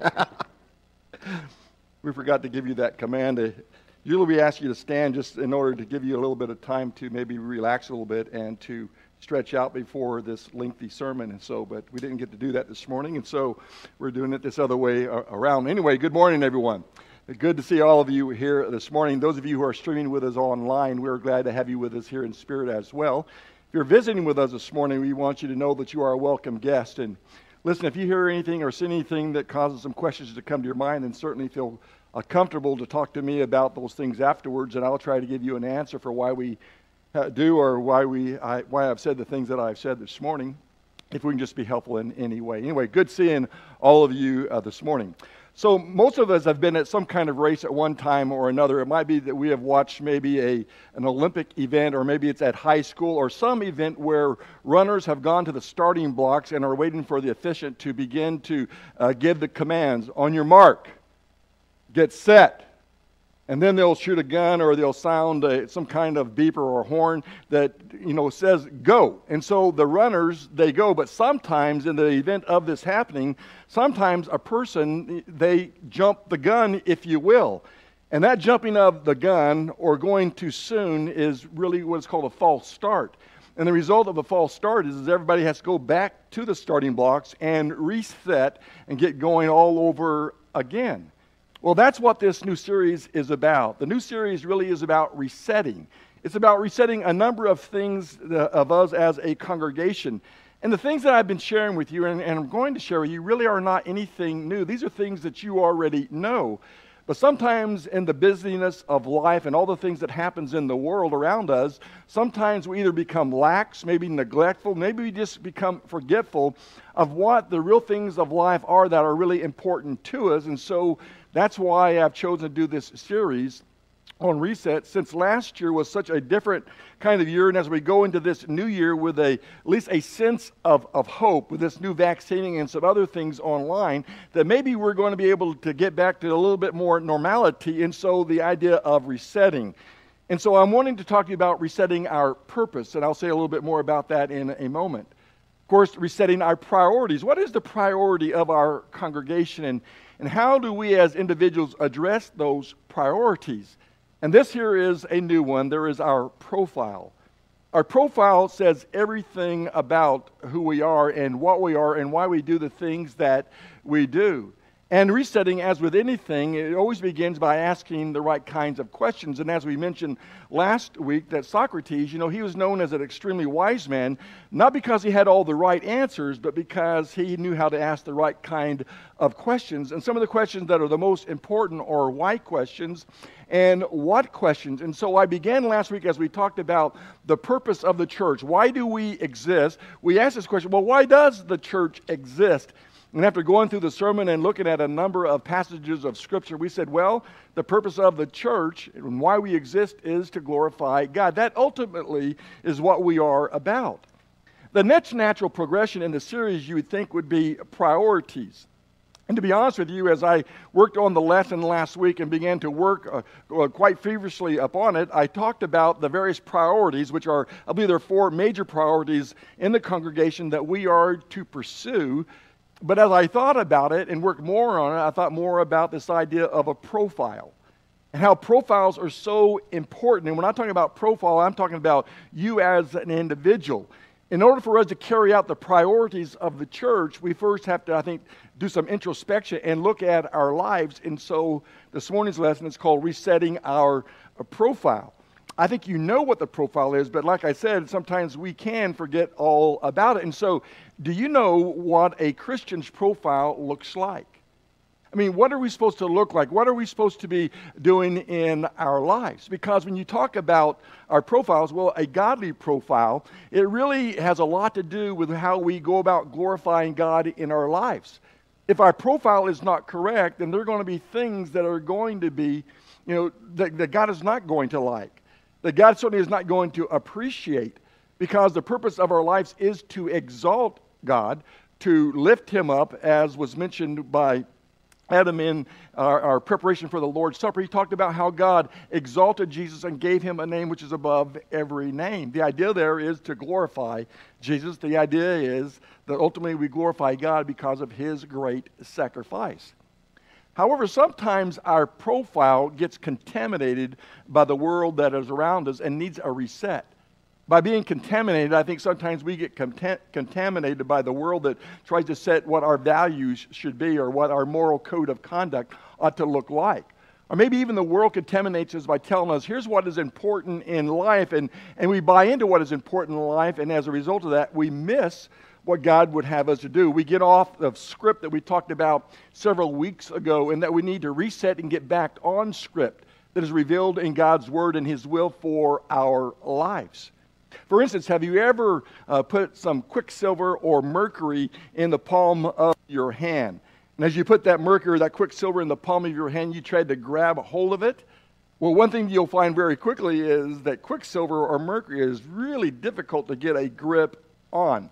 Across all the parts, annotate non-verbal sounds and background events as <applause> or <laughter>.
<laughs> we forgot to give you that command. Uh, Usually we ask you to stand just in order to give you a little bit of time to maybe relax a little bit and to stretch out before this lengthy sermon. And so but we didn't get to do that this morning. And so we're doing it this other way uh, around. Anyway good morning everyone. Good to see all of you here this morning. Those of you who are streaming with us online we're glad to have you with us here in spirit as well. If you're visiting with us this morning we want you to know that you are a welcome guest. And listen if you hear anything or see anything that causes some questions to come to your mind then certainly feel uh, comfortable to talk to me about those things afterwards and i'll try to give you an answer for why we do or why, we, I, why I've said the things that I've said this morning, if we can just be helpful in any way. Anyway, good seeing all of you uh, this morning. So, most of us have been at some kind of race at one time or another. It might be that we have watched maybe a, an Olympic event, or maybe it's at high school, or some event where runners have gone to the starting blocks and are waiting for the officiant to begin to uh, give the commands on your mark, get set, and then they'll shoot a gun or they'll sound a, some kind of beeper or horn that you know says go. And so the runners they go. But sometimes in the event of this happening sometimes a person they jump the gun if you will. And that jumping of the gun or going too soon is really what's called a false start. And the result of a false start is, is everybody has to go back to the starting blocks and reset and get going all over again well, that's what this new series is about. The new series really is about resetting. It's about resetting a number of things of us as a congregation. And the things that I've been sharing with you and, and I'm going to share with you really are not anything new. These are things that you already know. But sometimes in the busyness of life and all the things that happens in the world around us, sometimes we either become lax, maybe neglectful, maybe we just become forgetful of what the real things of life are that are really important to us. And so that's why I've chosen to do this series on reset since last year was such a different kind of year and as we go into this new year with a at least a sense of, of hope with this new vaccinating and some other things online that maybe we're going to be able to get back to a little bit more normality and so the idea of resetting. And so i'm wanting to talk to you about resetting our purpose and i'll say a little bit more about that in a moment. Of course resetting our priorities. What is the priority of our congregation? And and how do we as individuals address those priorities? And this here is a new one. There is our profile. Our profile says everything about who we are and what we are and why we do the things that we do. And resetting, as with anything, it always begins by asking the right kinds of questions. And as we mentioned last week, that Socrates, you know, he was known as an extremely wise man, not because he had all the right answers, but because he knew how to ask the right kind of questions. And some of the questions that are the most important are why questions and what questions. And so I began last week as we talked about the purpose of the church. Why do we exist? We asked this question well, why does the church exist? And after going through the sermon and looking at a number of passages of Scripture, we said, well, the purpose of the church and why we exist is to glorify God. That ultimately is what we are about. The next natural progression in the series you would think would be priorities. And to be honest with you, as I worked on the lesson last week and began to work uh, quite feverishly upon it, I talked about the various priorities, which are, I believe there are four major priorities in the congregation that we are to pursue but as I thought about it and worked more on it, I thought more about this idea of a profile and how profiles are so important. And when I'm talking about profile, I'm talking about you as an individual. In order for us to carry out the priorities of the church, we first have to, I think, do some introspection and look at our lives. And so this morning's lesson is called Resetting Our Profile. I think you know what the profile is, but like I said, sometimes we can forget all about it. And so, do you know what a Christian's profile looks like? I mean, what are we supposed to look like? What are we supposed to be doing in our lives? Because when you talk about our profiles, well, a godly profile, it really has a lot to do with how we go about glorifying God in our lives. If our profile is not correct, then there are going to be things that are going to be, you know, that, that God is not going to like that God certainly is not going to appreciate because the purpose of our lives is to exalt God, to lift Him up, as was mentioned by Adam in our, our, preparation for the Lord's Supper. He talked about how God exalted Jesus and gave him a name which is above every name. The idea there is to glorify Jesus. The idea is that ultimately we glorify God because of his great sacrifice. However, sometimes our profile gets contaminated by the world that is around us and needs a reset. By being contaminated, I think sometimes we get contaminated by the world that tries to set what our values should be or what our moral code of conduct ought to look like. Or maybe even the world contaminates us by telling us, here's what is important in life, and, and we buy into what is important in life, and as a result of that, we miss what God would have us to do. We get off the script that we talked about several weeks ago, and that we need to reset and get back on script that is revealed in God's Word and His will for our lives. For instance, have you ever uh, put some quicksilver or mercury in the palm of your hand? And as you put that mercury, that quicksilver in the palm of your hand, you tried to grab a hold of it. Well, one thing you'll find very quickly is that quicksilver or mercury is really difficult to get a grip on.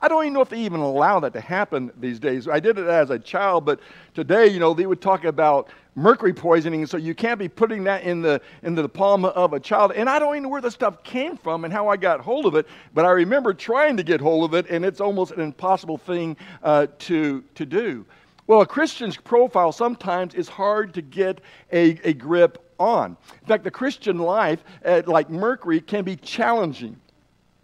I don't even know if they even allow that to happen these days. I did it as a child, but today, you know, they would talk about mercury poisoning, so you can't be putting that in the, into the palm of a child. And I don't even know where the stuff came from and how I got hold of it, but I remember trying to get hold of it, and it's almost an impossible thing uh, to, to do. Well, a Christian's profile sometimes is hard to get a, a grip on. In fact, the Christian life, uh, like Mercury, can be challenging.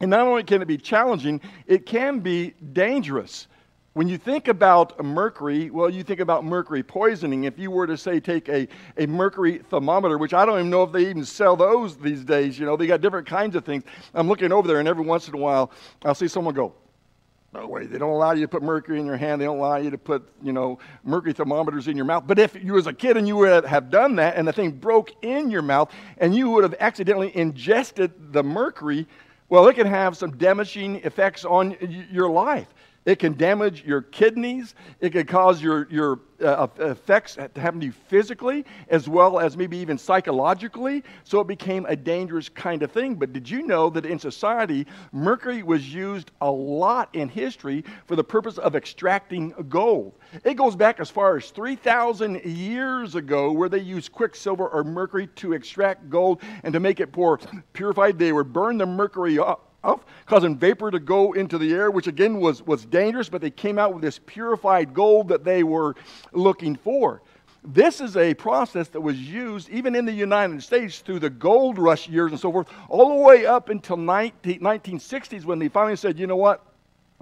And not only can it be challenging, it can be dangerous. When you think about mercury, well, you think about mercury poisoning. If you were to say take a, a mercury thermometer, which I don't even know if they even sell those these days, you know, they got different kinds of things. I'm looking over there, and every once in a while, I'll see someone go, no way. They don't allow you to put mercury in your hand. They don't allow you to put, you know, mercury thermometers in your mouth. But if you was a kid and you would have done that and the thing broke in your mouth and you would have accidentally ingested the mercury, well, it can have some damaging effects on your life. It can damage your kidneys. It can cause your, your uh, effects to happen to you physically as well as maybe even psychologically. So it became a dangerous kind of thing. But did you know that in society, mercury was used a lot in history for the purpose of extracting gold? It goes back as far as 3,000 years ago where they used quicksilver or mercury to extract gold and to make it more purified. They would burn the mercury up causing vapor to go into the air, which again was, was dangerous, but they came out with this purified gold that they were looking for. This is a process that was used even in the United States through the gold rush years and so forth, all the way up until 19, 1960s when they finally said, you know what?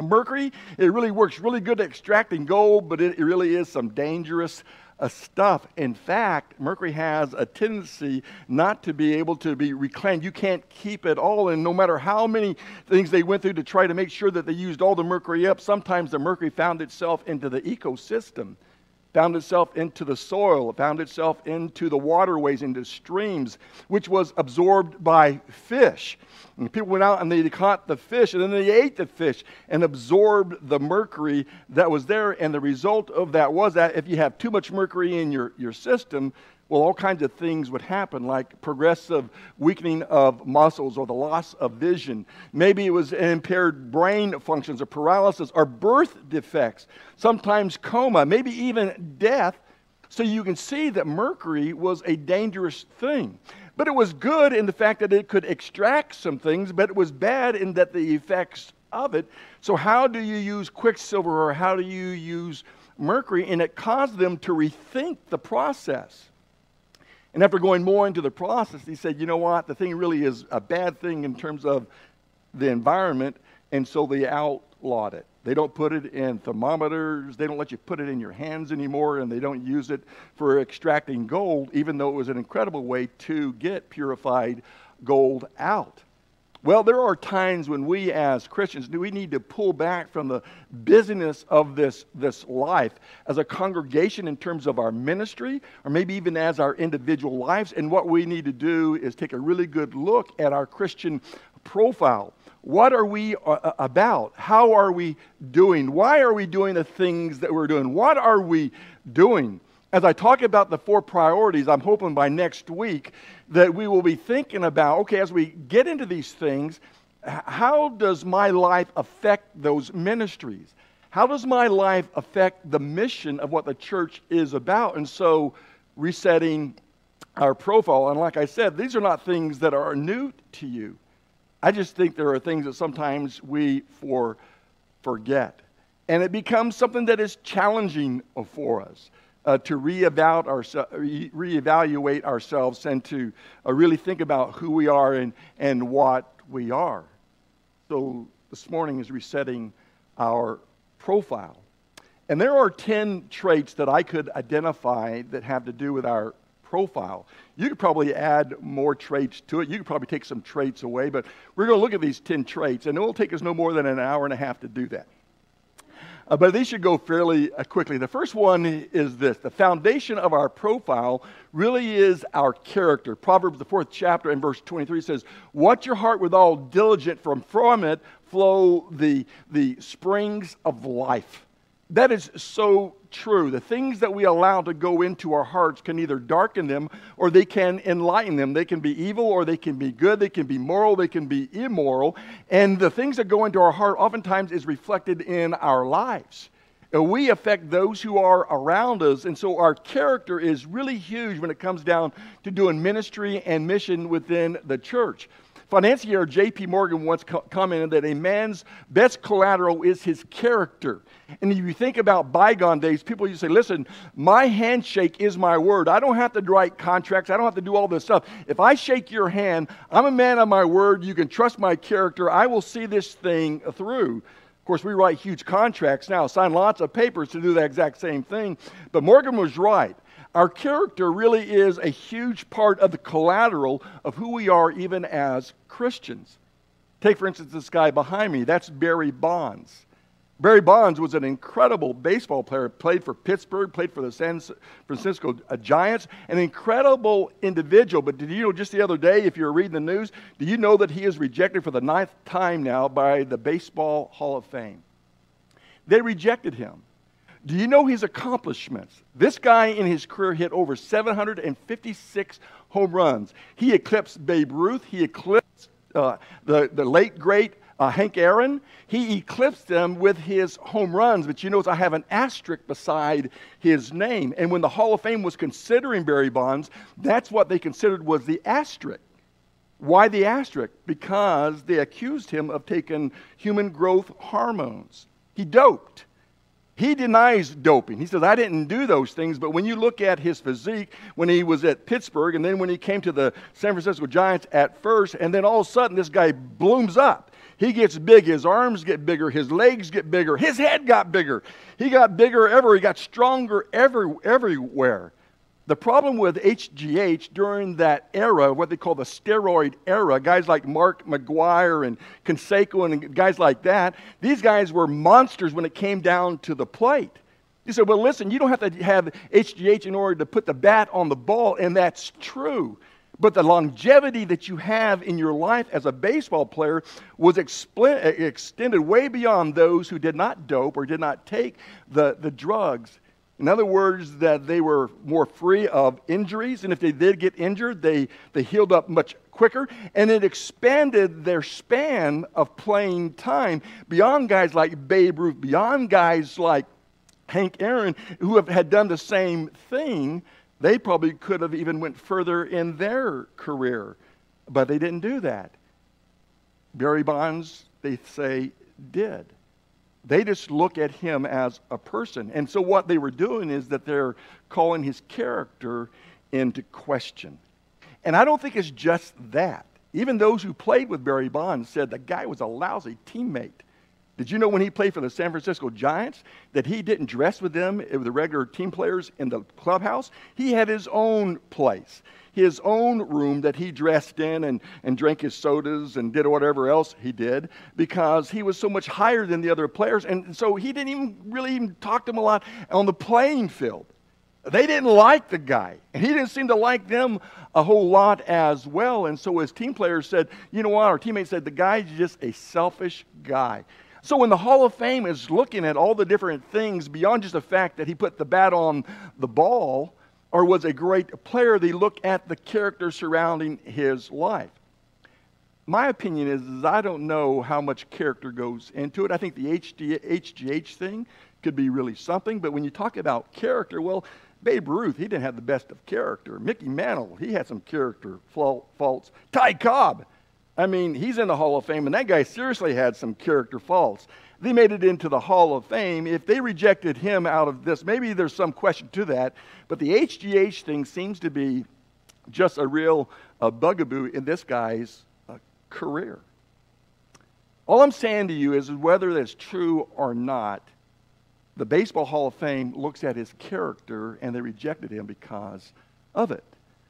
Mercury, it really works really good at extracting gold, but it, it really is some dangerous stuff. In fact, mercury has a tendency not to be able to be reclaimed. You can't keep it all, and no matter how many things they went through to try to make sure that they used all the mercury up, sometimes the mercury found itself into the ecosystem found itself into the soil, found itself into the waterways, into streams, which was absorbed by fish. And people went out and they caught the fish and then they ate the fish and absorbed the mercury that was there. And the result of that was that if you have too much mercury in your, your system, well, all kinds of things would happen, like progressive weakening of muscles or the loss of vision. Maybe it was impaired brain functions or paralysis or birth defects, sometimes coma, maybe even death. So you can see that mercury was a dangerous thing. But it was good in the fact that it could extract some things, but it was bad in that the effects of it. So, how do you use quicksilver or how do you use mercury? And it caused them to rethink the process. And after going more into the process, he said, you know what? The thing really is a bad thing in terms of the environment, and so they outlawed it. They don't put it in thermometers. They don't let you put it in your hands anymore, and they don't use it for extracting gold, even though it was an incredible way to get purified gold out. Well, there are times when we as Christians do we need to pull back from the busyness of this, this life as a congregation in terms of our ministry, or maybe even as our individual lives. And what we need to do is take a really good look at our Christian profile. What are we uh, uh, about? How are we doing? Why are we doing the things that we're doing? What are we doing? As I talk about the four priorities, I'm hoping by next week that we will be thinking about okay, as we get into these things, how does my life affect those ministries? How does my life affect the mission of what the church is about? And so, resetting our profile. And like I said, these are not things that are new to you. I just think there are things that sometimes we for, forget. And it becomes something that is challenging for us. Uh, to reevaluate, ourse- ourselves and to uh, really think about who we are and, and what we are. So this morning is resetting our profile. And there are 10 traits that I could identify that have to do with our profile. You could probably add more traits to it. You could probably take some traits away, but we're going to look at these 10 traits, and it will take us no more than an hour and a half to do that. Uh, but these should go fairly uh, quickly. The first one is this the foundation of our profile really is our character. Proverbs, the fourth chapter, and verse 23 says, Watch your heart with all diligence, from from it flow the, the springs of life. That is so true. The things that we allow to go into our hearts can either darken them or they can enlighten them. They can be evil or they can be good. They can be moral, they can be immoral. And the things that go into our heart oftentimes is reflected in our lives. We affect those who are around us. And so our character is really huge when it comes down to doing ministry and mission within the church. Financier J.P. Morgan once co- commented that a man's best collateral is his character. And if you think about bygone days, people used to say, listen, my handshake is my word. I don't have to write contracts. I don't have to do all this stuff. If I shake your hand, I'm a man of my word. You can trust my character. I will see this thing through. Of course, we write huge contracts now, sign lots of papers to do the exact same thing. But Morgan was right. Our character really is a huge part of the collateral of who we are, even as Christians. Take, for instance, this guy behind me. That's Barry Bonds. Barry Bonds was an incredible baseball player, played for Pittsburgh, played for the San Francisco uh, Giants, an incredible individual. But did you know just the other day, if you were reading the news, do you know that he is rejected for the ninth time now by the Baseball Hall of Fame? They rejected him. Do you know his accomplishments? This guy in his career hit over 756 home runs. He eclipsed Babe Ruth. He eclipsed uh, the, the late, great uh, Hank Aaron. He eclipsed them with his home runs. But you notice I have an asterisk beside his name. And when the Hall of Fame was considering Barry Bonds, that's what they considered was the asterisk. Why the asterisk? Because they accused him of taking human growth hormones. He doped. He denies doping. He says, I didn't do those things. But when you look at his physique when he was at Pittsburgh and then when he came to the San Francisco Giants at first, and then all of a sudden this guy blooms up. He gets big. His arms get bigger. His legs get bigger. His head got bigger. He got bigger ever. He got stronger every, everywhere. The problem with HGH during that era, what they call the steroid era, guys like Mark McGwire and Canseco and guys like that, these guys were monsters when it came down to the plate. You said, well, listen, you don't have to have HGH in order to put the bat on the ball, and that's true. But the longevity that you have in your life as a baseball player was expl- extended way beyond those who did not dope or did not take the, the drugs in other words, that they were more free of injuries, and if they did get injured, they, they healed up much quicker, and it expanded their span of playing time beyond guys like Babe Ruth, beyond guys like Hank Aaron, who have, had done the same thing. They probably could have even went further in their career, but they didn't do that. Barry Bonds, they say, did. They just look at him as a person. And so what they were doing is that they're calling his character into question. And I don't think it's just that. Even those who played with Barry Bonds said the guy was a lousy teammate. Did you know when he played for the San Francisco Giants that he didn't dress with them, eh, with the regular team players in the clubhouse? He had his own place his own room that he dressed in and, and drank his sodas and did whatever else he did because he was so much higher than the other players. And so he didn't even really even talk to them a lot on the playing field. They didn't like the guy, and he didn't seem to like them a whole lot as well. And so his team players said, you know what? Our teammates said, the guy's just a selfish guy. So when the Hall of Fame is looking at all the different things beyond just the fact that he put the bat on the ball, or was a great player, they look at the character surrounding his life. My opinion is, is I don't know how much character goes into it. I think the HGH thing could be really something, but when you talk about character, well, Babe Ruth, he didn't have the best of character. Mickey Mantle, he had some character faults. Ty Cobb, I mean, he's in the Hall of Fame, and that guy seriously had some character faults. They made it into the Hall of Fame. If they rejected him out of this, maybe there's some question to that. But the HGH thing seems to be just a real bugaboo in this guy's uh, career. All I'm saying to you is whether that's true or not, the Baseball Hall of Fame looks at his character and they rejected him because of it.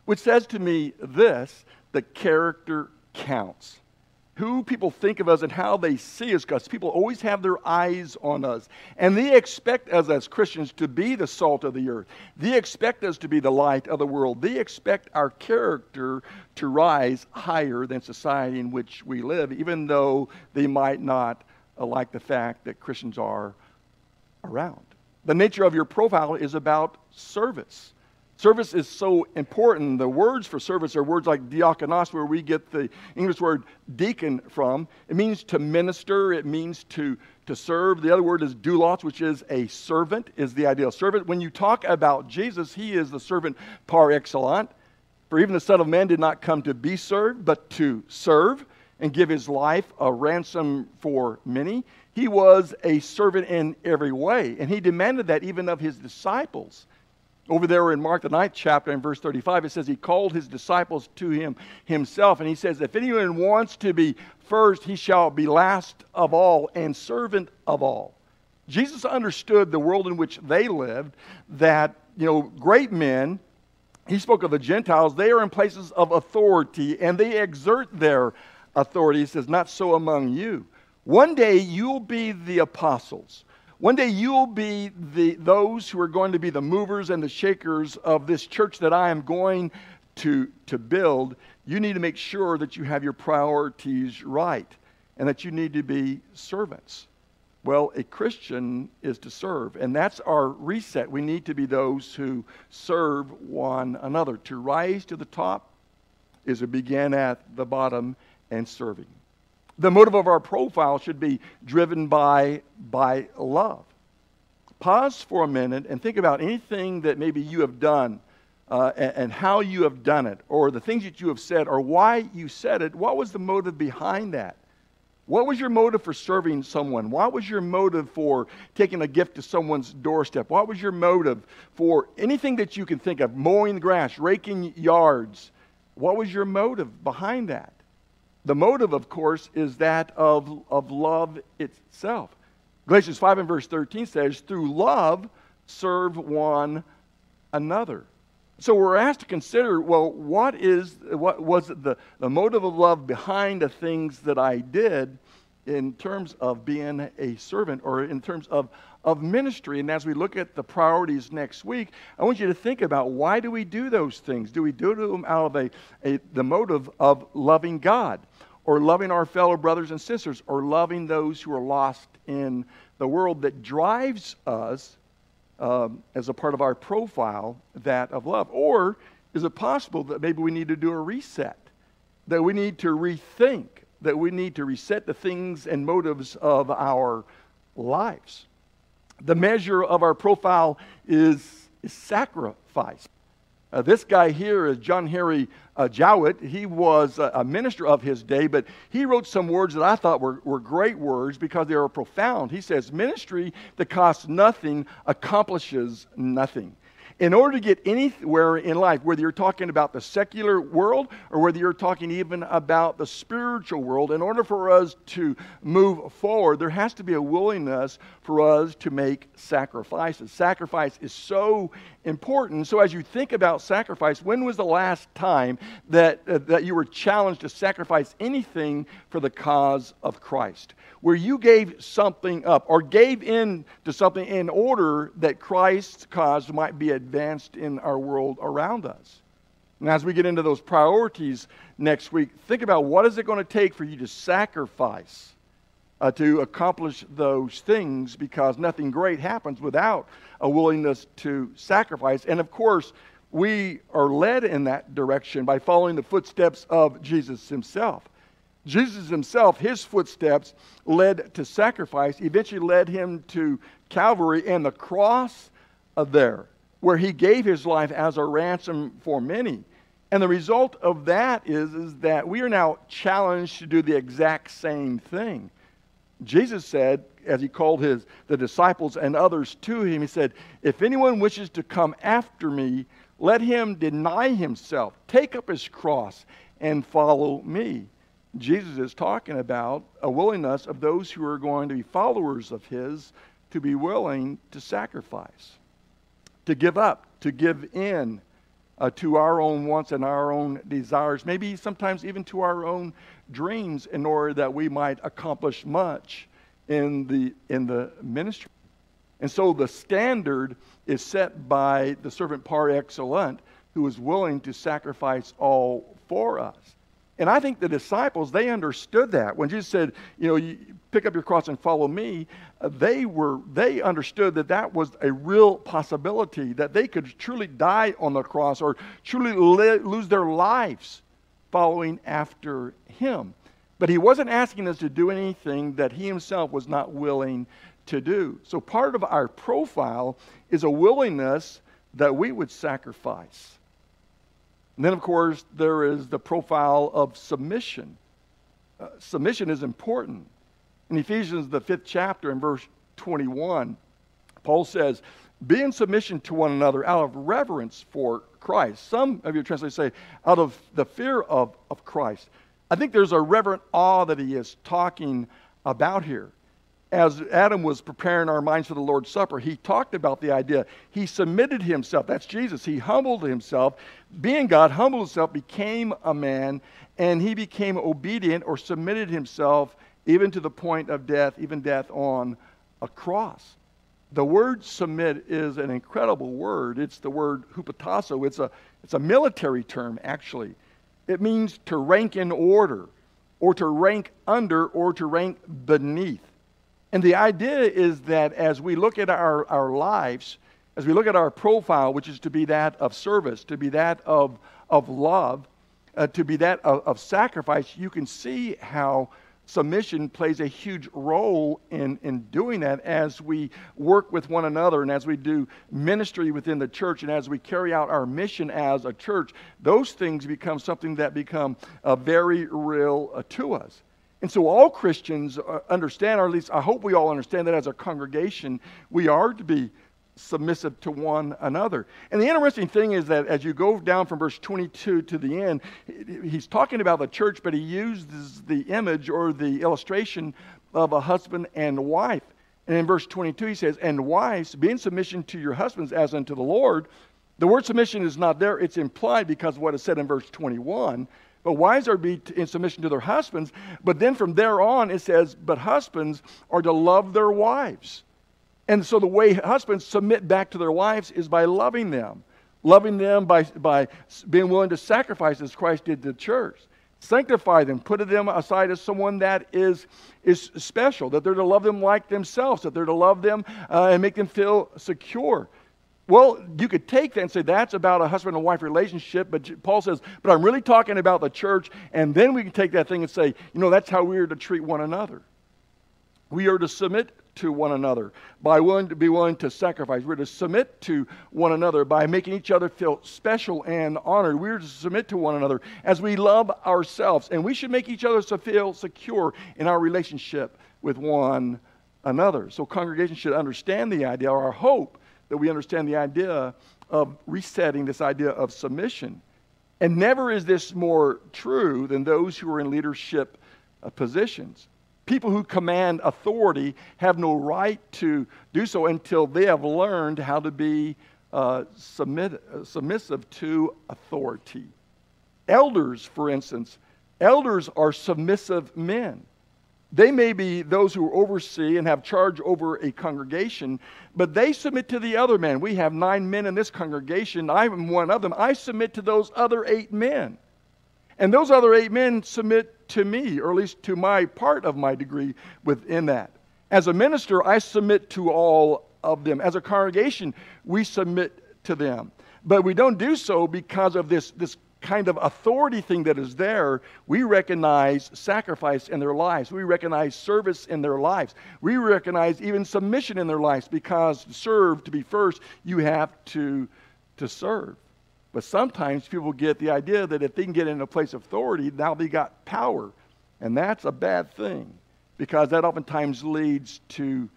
Which says to me this the character counts who people think of us and how they see us because people always have their eyes on us. And they expect us as Christians to be the salt of the earth. They expect us to be the light of the world. They expect our character to rise higher than society in which we live, even though they might not uh, like the fact that Christians are around. The nature of your profile is about service. Service is so important. The words for service are words like diakonos, where we get the English word deacon from. It means to minister, it means to, to serve. The other word is doulos, which is a servant, is the ideal servant. When you talk about Jesus, he is the servant par excellence. For even the Son of Man did not come to be served, but to serve and give his life a ransom for many. He was a servant in every way, and he demanded that even of his disciples. Over there in Mark, the ninth chapter, in verse 35, it says, He called his disciples to him himself. And he says, If anyone wants to be first, he shall be last of all and servant of all. Jesus understood the world in which they lived, that, you know, great men, he spoke of the Gentiles, they are in places of authority and they exert their authority. He says, Not so among you. One day you'll be the apostles. One day you'll be the, those who are going to be the movers and the shakers of this church that I am going to, to build. You need to make sure that you have your priorities right and that you need to be servants. Well, a Christian is to serve, and that's our reset. We need to be those who serve one another. To rise to the top is to begin at the bottom and serving the motive of our profile should be driven by, by love. Pause for a minute and think about anything that maybe you have done uh, and, and, how you have done it, or the things that you have said, or why you said it. What was the motive behind that? What was your motive for serving someone? What was your motive for taking a gift to someone's doorstep? What was your motive for anything that you can think of? Mowing the grass, raking yards. What was your motive behind that? The motive, of course, is that of, of love itself. Galatians 5 and verse 13 says, through love, serve one another. So we're asked to consider well, what is what was the, the motive of love behind the things that I did in terms of being a servant or in terms of, of ministry? And as we look at the priorities next week, I want you to think about why do we do those things? Do we do them out of a, a the motive of loving God? or loving our fellow brothers and sisters, or loving those who are lost in the world that drives us um, as a part of our profile that of love? Or is it possible that maybe we need to do a reset? That we need to rethink, that we need to reset the things and motives of our lives? The measure of our profile is, is sacrifice. Uh, this guy here is John Henry uh, Jowett. He was a, a, minister of his day, but he wrote some words that I thought were, were great words because they are profound. He says, Ministry that costs nothing accomplishes nothing in order to get anywhere in life, whether you're talking about the secular world or whether you're talking even about the spiritual world, in order for us to move forward, there has to be a willingness for us to make sacrifices. Sacrifice is so important. So, as you think about sacrifice, when was the last time that, uh, that you were challenged to sacrifice anything for the cause of Christ? where you gave something up or gave in to something in order that Christ's cause might be advanced in our world around us. And as we get into those priorities next week, think about what is it going to take for you to sacrifice uh, to accomplish those things because nothing great happens without a willingness to sacrifice. And of course, we are led in that direction by following the footsteps of Jesus himself. Jesus himself, his footsteps led to sacrifice, eventually led him to Calvary and the cross there, where he gave his life as a ransom for many. And the result of that is, is that we are now challenged to do the exact same thing. Jesus said, as he called his the disciples and others to him, he said, If anyone wishes to come after me, let him deny himself, take up his cross, and follow me. Jesus is talking about a willingness of those who are going to be followers of his to be willing to sacrifice, to give up, to give in uh, to our own wants and our own desires, maybe sometimes even to our own dreams, in order that we might accomplish much in the, in the ministry. And so the standard is set by the servant par excellence who is willing to sacrifice all for us. And I think the disciples, they understood that. When Jesus said, you know, you pick up your cross and follow me, they were they understood that that was a real possibility that they could truly die on the cross or truly li- lose their lives following after him. But he wasn't asking us to do anything that he himself was not willing to do. So part of our profile is a willingness that we would sacrifice. And then, of course, there is the profile of submission. Uh, submission is important. In Ephesians, the fifth chapter, in verse 21, Paul says, Be in submission to one another out of reverence for Christ. Some of your translators say, out of the fear of, of Christ. I think there's a reverent awe that he is talking about here as Adam was preparing our minds for the Lord's Supper, he talked about the idea. He submitted himself. That's Jesus. He humbled himself. Being God, humbled himself, became a man, and he became obedient or submitted himself even to the point of death, even death on a cross. The word submit is an incredible word. It's the word hupotasso. It's a, it's a military term, actually. It means to rank in order, or to rank under, or to rank beneath. And the idea is that as we look at our, our lives, as we look at our profile, which is to be that of service, to be that of, of love, uh, to be that of, of sacrifice, you can see how submission plays a huge role in, in doing that as we work with one another and as we do ministry within the church and as we carry out our mission as a church. Those things become something that become uh, very real uh, to us. And so all Christians uh, understand, or at least I hope we all understand that as a congregation, we are to be submissive to one another. And the interesting thing is that as you go down from verse 22 to the end, he's talking about the church, but he uses the image or the illustration of a husband and wife. And in verse 22, he says, And wives, be in submission to your husbands as unto the Lord. The word submission is not there, it's implied because of what is said in verse 21. But wives are be in submission to their husbands. But then from there on, it says, but husbands are to love their wives. And so the way husbands submit back to their wives is by loving them, loving them by, by being willing to sacrifice as Christ did to the church. Sanctify them, put them aside as someone that is, is special, that they're to love them like themselves, that they're to love them uh, and make them feel secure. Well, you could take that and say that's about a husband and wife relationship, but Paul says, but I'm really talking about the church. And then we can take that thing and say, you know, that's how we are to treat one another. We are to submit to one another by willing to be willing to sacrifice. We're to submit to one another by making each other feel special and honored. We're to submit to one another as we love ourselves. And we should make each other feel secure in our relationship with one another. So congregation should understand the idea, or our hope that we understand the idea of resetting this idea of submission. And never is this more true than those who are in leadership positions. People who command authority have no right to do so until they have learned how to be uh, submit, uh, submissive to authority. Elders, for instance, elders are submissive men. They may be those who oversee and have charge over a congregation, but they submit to the other men. We have nine men in this congregation. I'm one of them. I submit to those other eight men. And those other eight men submit to me, or at least to my part of my degree within that. As a minister, I submit to all of them. As a congregation, we submit to them. But we don't do so because of this, this kind of authority thing that is there, we recognize sacrifice in their lives. We recognize service in their lives. We recognize even submission in their lives because to serve, to be first, you have to, to serve. But sometimes people get the idea that if they can get in a place of authority, now they got power. And that's a bad thing because that oftentimes leads to,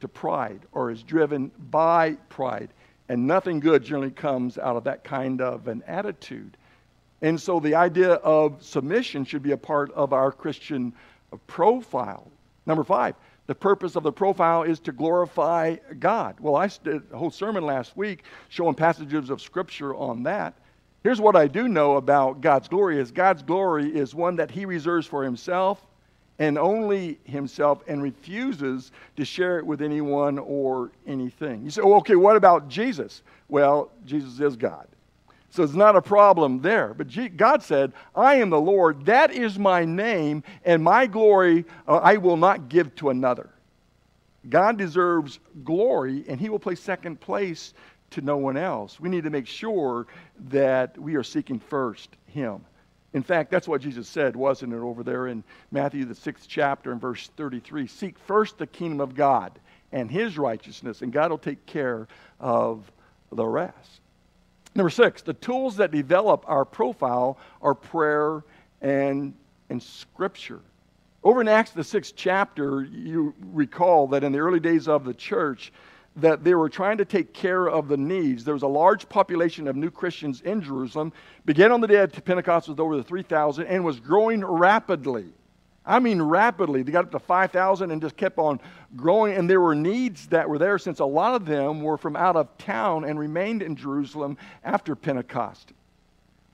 to pride or is driven by pride. And nothing good generally comes out of that kind of an attitude. And so the idea of submission should be a part of our Christian profile. Number five, the purpose of the profile is to glorify God. Well, I did a whole sermon last week showing passages of Scripture on that. Here's what I do know about God's glory is God's glory is one that he reserves for himself and only himself and refuses to share it with anyone or anything. You say, oh, okay, what about Jesus? Well, Jesus is God. So it's not a problem there. But God said, I am the Lord. That is my name, and my glory uh, I will not give to another. God deserves glory, and he will play second place to no one else. We need to make sure that we are seeking first him. In fact, that's what Jesus said, wasn't it, over there in Matthew, the sixth chapter, and verse 33? Seek first the kingdom of God and his righteousness, and God will take care of the rest. Number six, the tools that develop our profile are prayer and, and scripture. Over in Acts, the sixth chapter, you recall that in the early days of the church, that they were trying to take care of the needs. There was a large population of new Christians in Jerusalem, began on the day of Pentecost with over the 3,000, and was growing rapidly. I mean, rapidly. They got up to 5,000 and just kept on growing. And there were needs that were there since a lot of them were from out of town and remained in Jerusalem after Pentecost.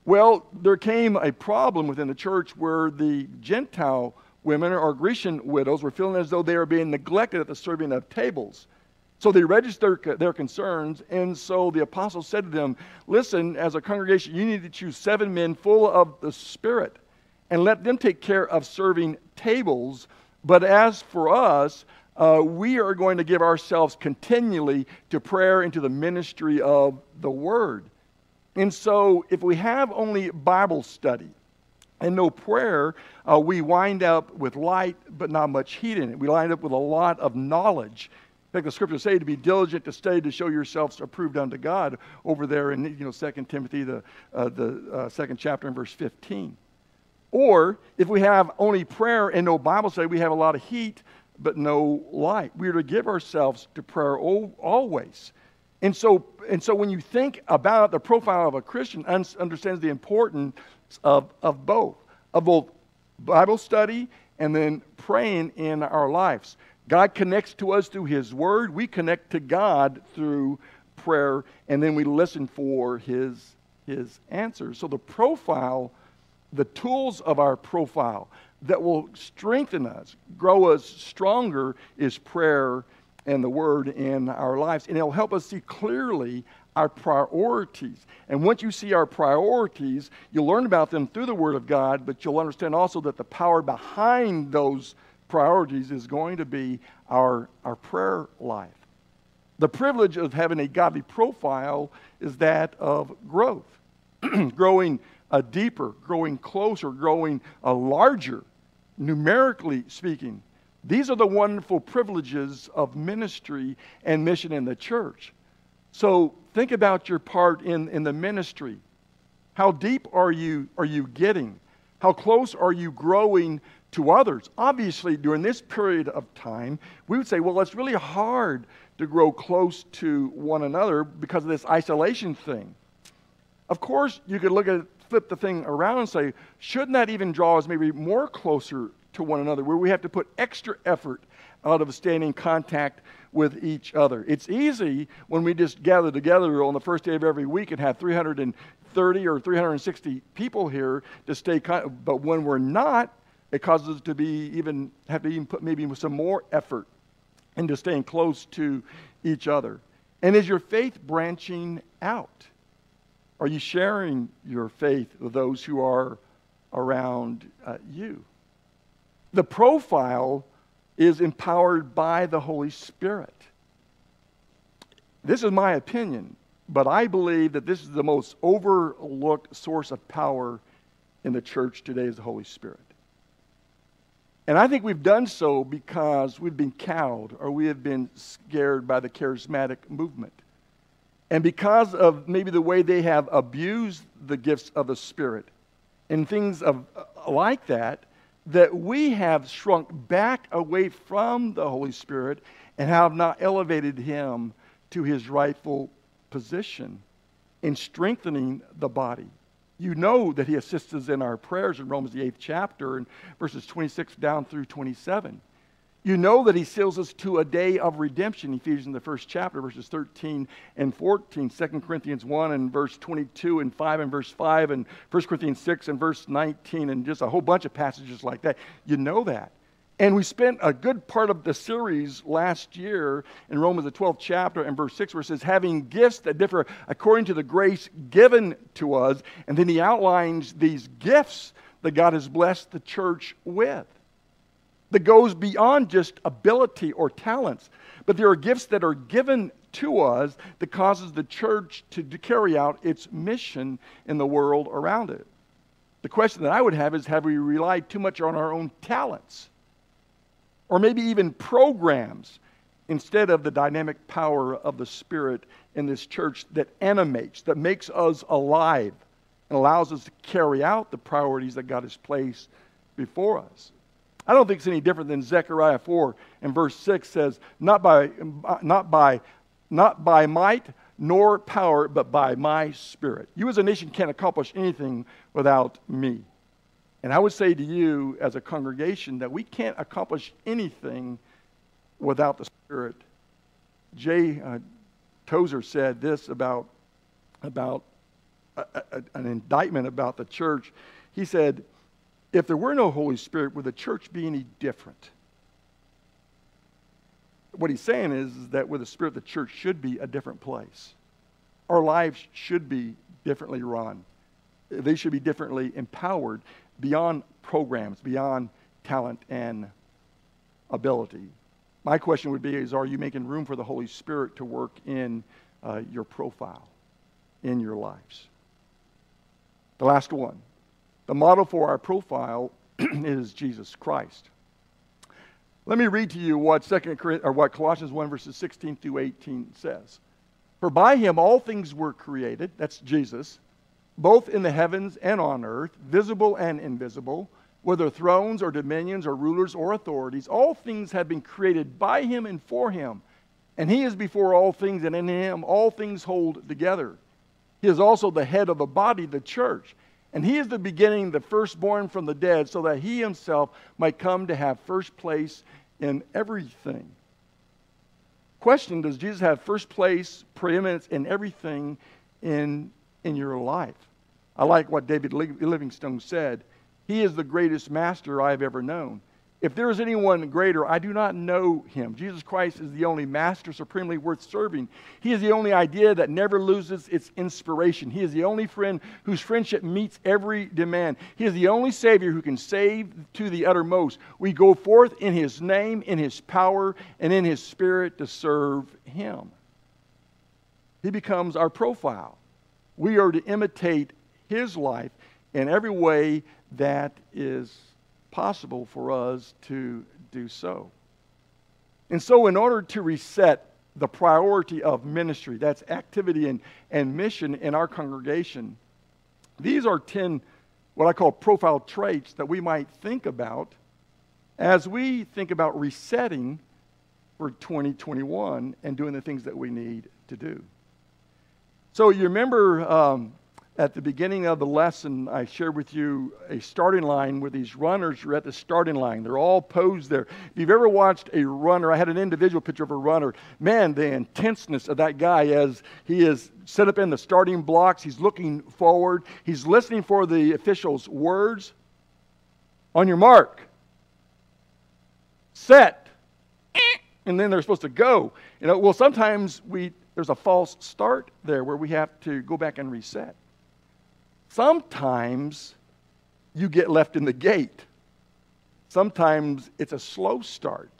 Well, there came a problem within the church where the Gentile women or Grecian widows were feeling as though they were being neglected at the serving of tables. So they registered their concerns, and so the apostles said to them, Listen, as a congregation, you need to choose seven men full of the Spirit and let them take care of serving tables. But as for us, uh, we are going to give ourselves continually to prayer and to the ministry of the Word. And so, if we have only Bible study and no prayer, uh, we wind up with light but not much heat in it. We wind up with a lot of knowledge. In fact, the scriptures say to be diligent to study to show yourselves approved unto God over there in you know 2 Timothy, the, uh, the uh, second chapter and verse 15. Or if we have only prayer and no Bible study, we have a lot of heat but no light. We are to give ourselves to prayer always. And so, and so when you think about the profile of a Christian, understands the importance of, of both, of both Bible study and then praying in our lives. God connects to us through His Word. We connect to God through prayer, and then we listen for His, his answers. So the profile the tools of our profile that will strengthen us, grow us stronger, is prayer and the Word in our lives. And it'll help us see clearly our priorities. And once you see our priorities, you'll learn about them through the Word of God, but you'll understand also that the power behind those priorities is going to be our, our prayer life. The privilege of having a godly profile is that of growth, <clears throat> growing a deeper, growing closer, growing a larger, numerically speaking. These are the wonderful privileges of ministry and mission in the church. So think about your part in, in the ministry. How deep are you, are you getting? How close are you growing to others? Obviously, during this period of time, we would say, well, it's really hard to grow close to one another because of this isolation thing. Of course, you could look at flip the thing around and say, shouldn't that even draw us maybe more closer to one another, where we have to put extra effort out of staying in contact with each other? It's easy when we just gather together on the first day of every week and have 330 or 360 people here to stay, con- but when we're not, it causes us to be even have to even put maybe some more effort into staying close to each other. And is your faith branching out? Are you sharing your faith with those who are around uh, you? The profile is empowered by the Holy Spirit. This is my opinion, but I believe that this is the most overlooked source of power in the church today is the Holy Spirit. And I think we've done so because we've been cowed or we have been scared by the charismatic movement. And because of maybe the way they have abused the gifts of the Spirit and things of, uh, like that, that we have shrunk back away from the Holy Spirit and have not elevated him to his rightful position in strengthening the body. You know that he assists us in our prayers in Romans, the eighth chapter, and verses 26 down through 27. You know that he seals us to a day of redemption, Ephesians, the first chapter, verses 13 and 14, 2 Corinthians 1 and verse 22 and 5 and verse 5, and 1 Corinthians 6 and verse 19, and just a whole bunch of passages like that. You know that. And we spent a good part of the series last year in Romans, the 12th chapter, and verse 6, where it says, having gifts that differ according to the grace given to us. And then he outlines these gifts that God has blessed the church with that goes beyond just ability or talents, but there are gifts that are given to us that causes the church to, carry out its mission in the world around it. The question that I would have is have we relied too much on our own talents? Or maybe even programs instead of the dynamic power of the Spirit in this church that animates, that makes us alive, and allows us to carry out the priorities that God has placed before us. I don't think it's any different than Zechariah 4 and verse 6 says, not by, not by, not by might nor power, but by my spirit. You as a nation can't accomplish anything without me. And I would say to you as a congregation that we can't accomplish anything without the Spirit. Jay uh, Tozer said this about, about a, a, an indictment about the church. He said, if there were no Holy Spirit, would the church be any different? What he's saying is, is that with the Spirit, the church should be a different place. Our lives should be differently run. They should be differently empowered beyond programs, beyond talent and ability. My question would be is are you making room for the Holy Spirit to work in uh, your profile, in your lives? The last one. The model for our profile <clears throat> is Jesus Christ. Let me read to you what Second or what Colossians 1 verses 16 through 18 says. For by him all things were created, that's Jesus, both in the heavens and on earth, visible and invisible, whether thrones or dominions or rulers or authorities, all things have been created by him and for him. And he is before all things, and in him all things hold together. He is also the head of the body, the church and he is the beginning, the firstborn from the dead, so that he himself might come to have first place in everything. Question Does Jesus have first place, preeminence in everything in, in your life? I like what David Livingstone said. He is the greatest master I've ever known. If there is anyone greater, I do not know him. Jesus Christ is the only master supremely worth serving. He is the only idea that never loses its inspiration. He is the only friend whose friendship meets every demand. He is the only Savior who can save to the uttermost. We go forth in his name, in his power, and in his spirit to serve him. He becomes our profile. We are to imitate his life in every way that is possible for us to do so. And so, in order to reset the priority of ministry, that's activity and, and mission in our congregation, these are 10 what I call profile traits that we might think about as we think about resetting for 2021 and doing the things that we need to do. So, you remember um, at the beginning of the lesson, I shared with you a starting line where these runners are at the starting line. They're all posed there. If you've ever watched a runner, I had an individual picture of a runner. Man, the intenseness of that guy as he is set up in the starting blocks, he's looking forward, he's listening for the official's words. On your mark, set, and then they're supposed to go. You know, well, sometimes we there's a false start there where we have to go back and reset. Sometimes you get left in the gate. Sometimes it's a slow start.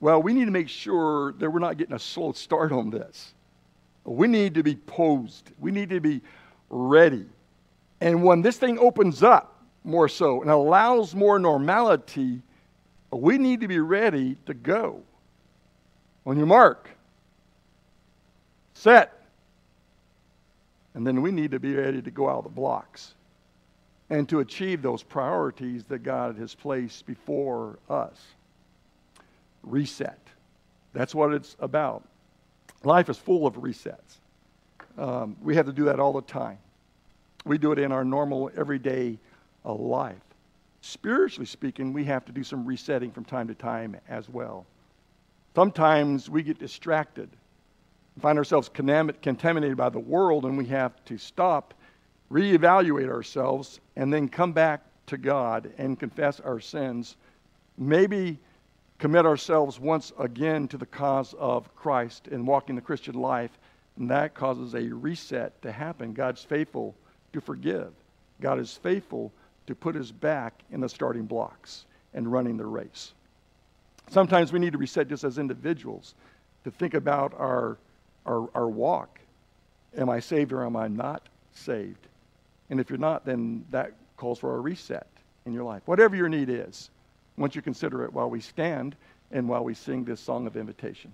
Well, we need to make sure that we're not getting a slow start on this. We need to be posed. We need to be ready. And when this thing opens up more so and allows more normality, we need to be ready to go. On your mark, set, And then we need to be ready to go out of the blocks and to achieve those priorities that God has placed before us. Reset. That's what it's about. Life is full of resets. Um, we have to do that all the time. We do it in our normal, everyday uh, life. Spiritually speaking, we have to do some resetting from time to time as well. Sometimes we get distracted, find ourselves contaminated by the world, and we have to stop, reevaluate ourselves, and then come back to God and confess our sins. Maybe commit ourselves once again to the cause of Christ and walking the Christian life, and that causes a reset to happen. God's faithful to forgive. God is faithful to put us back in the starting blocks and running the race. Sometimes we need to reset just as individuals to think about our, our, our walk. Am I saved or am I not saved? And if you're not, then that calls for a reset in your life. Whatever your need is, once you consider it while we stand and while we sing this song of invitation.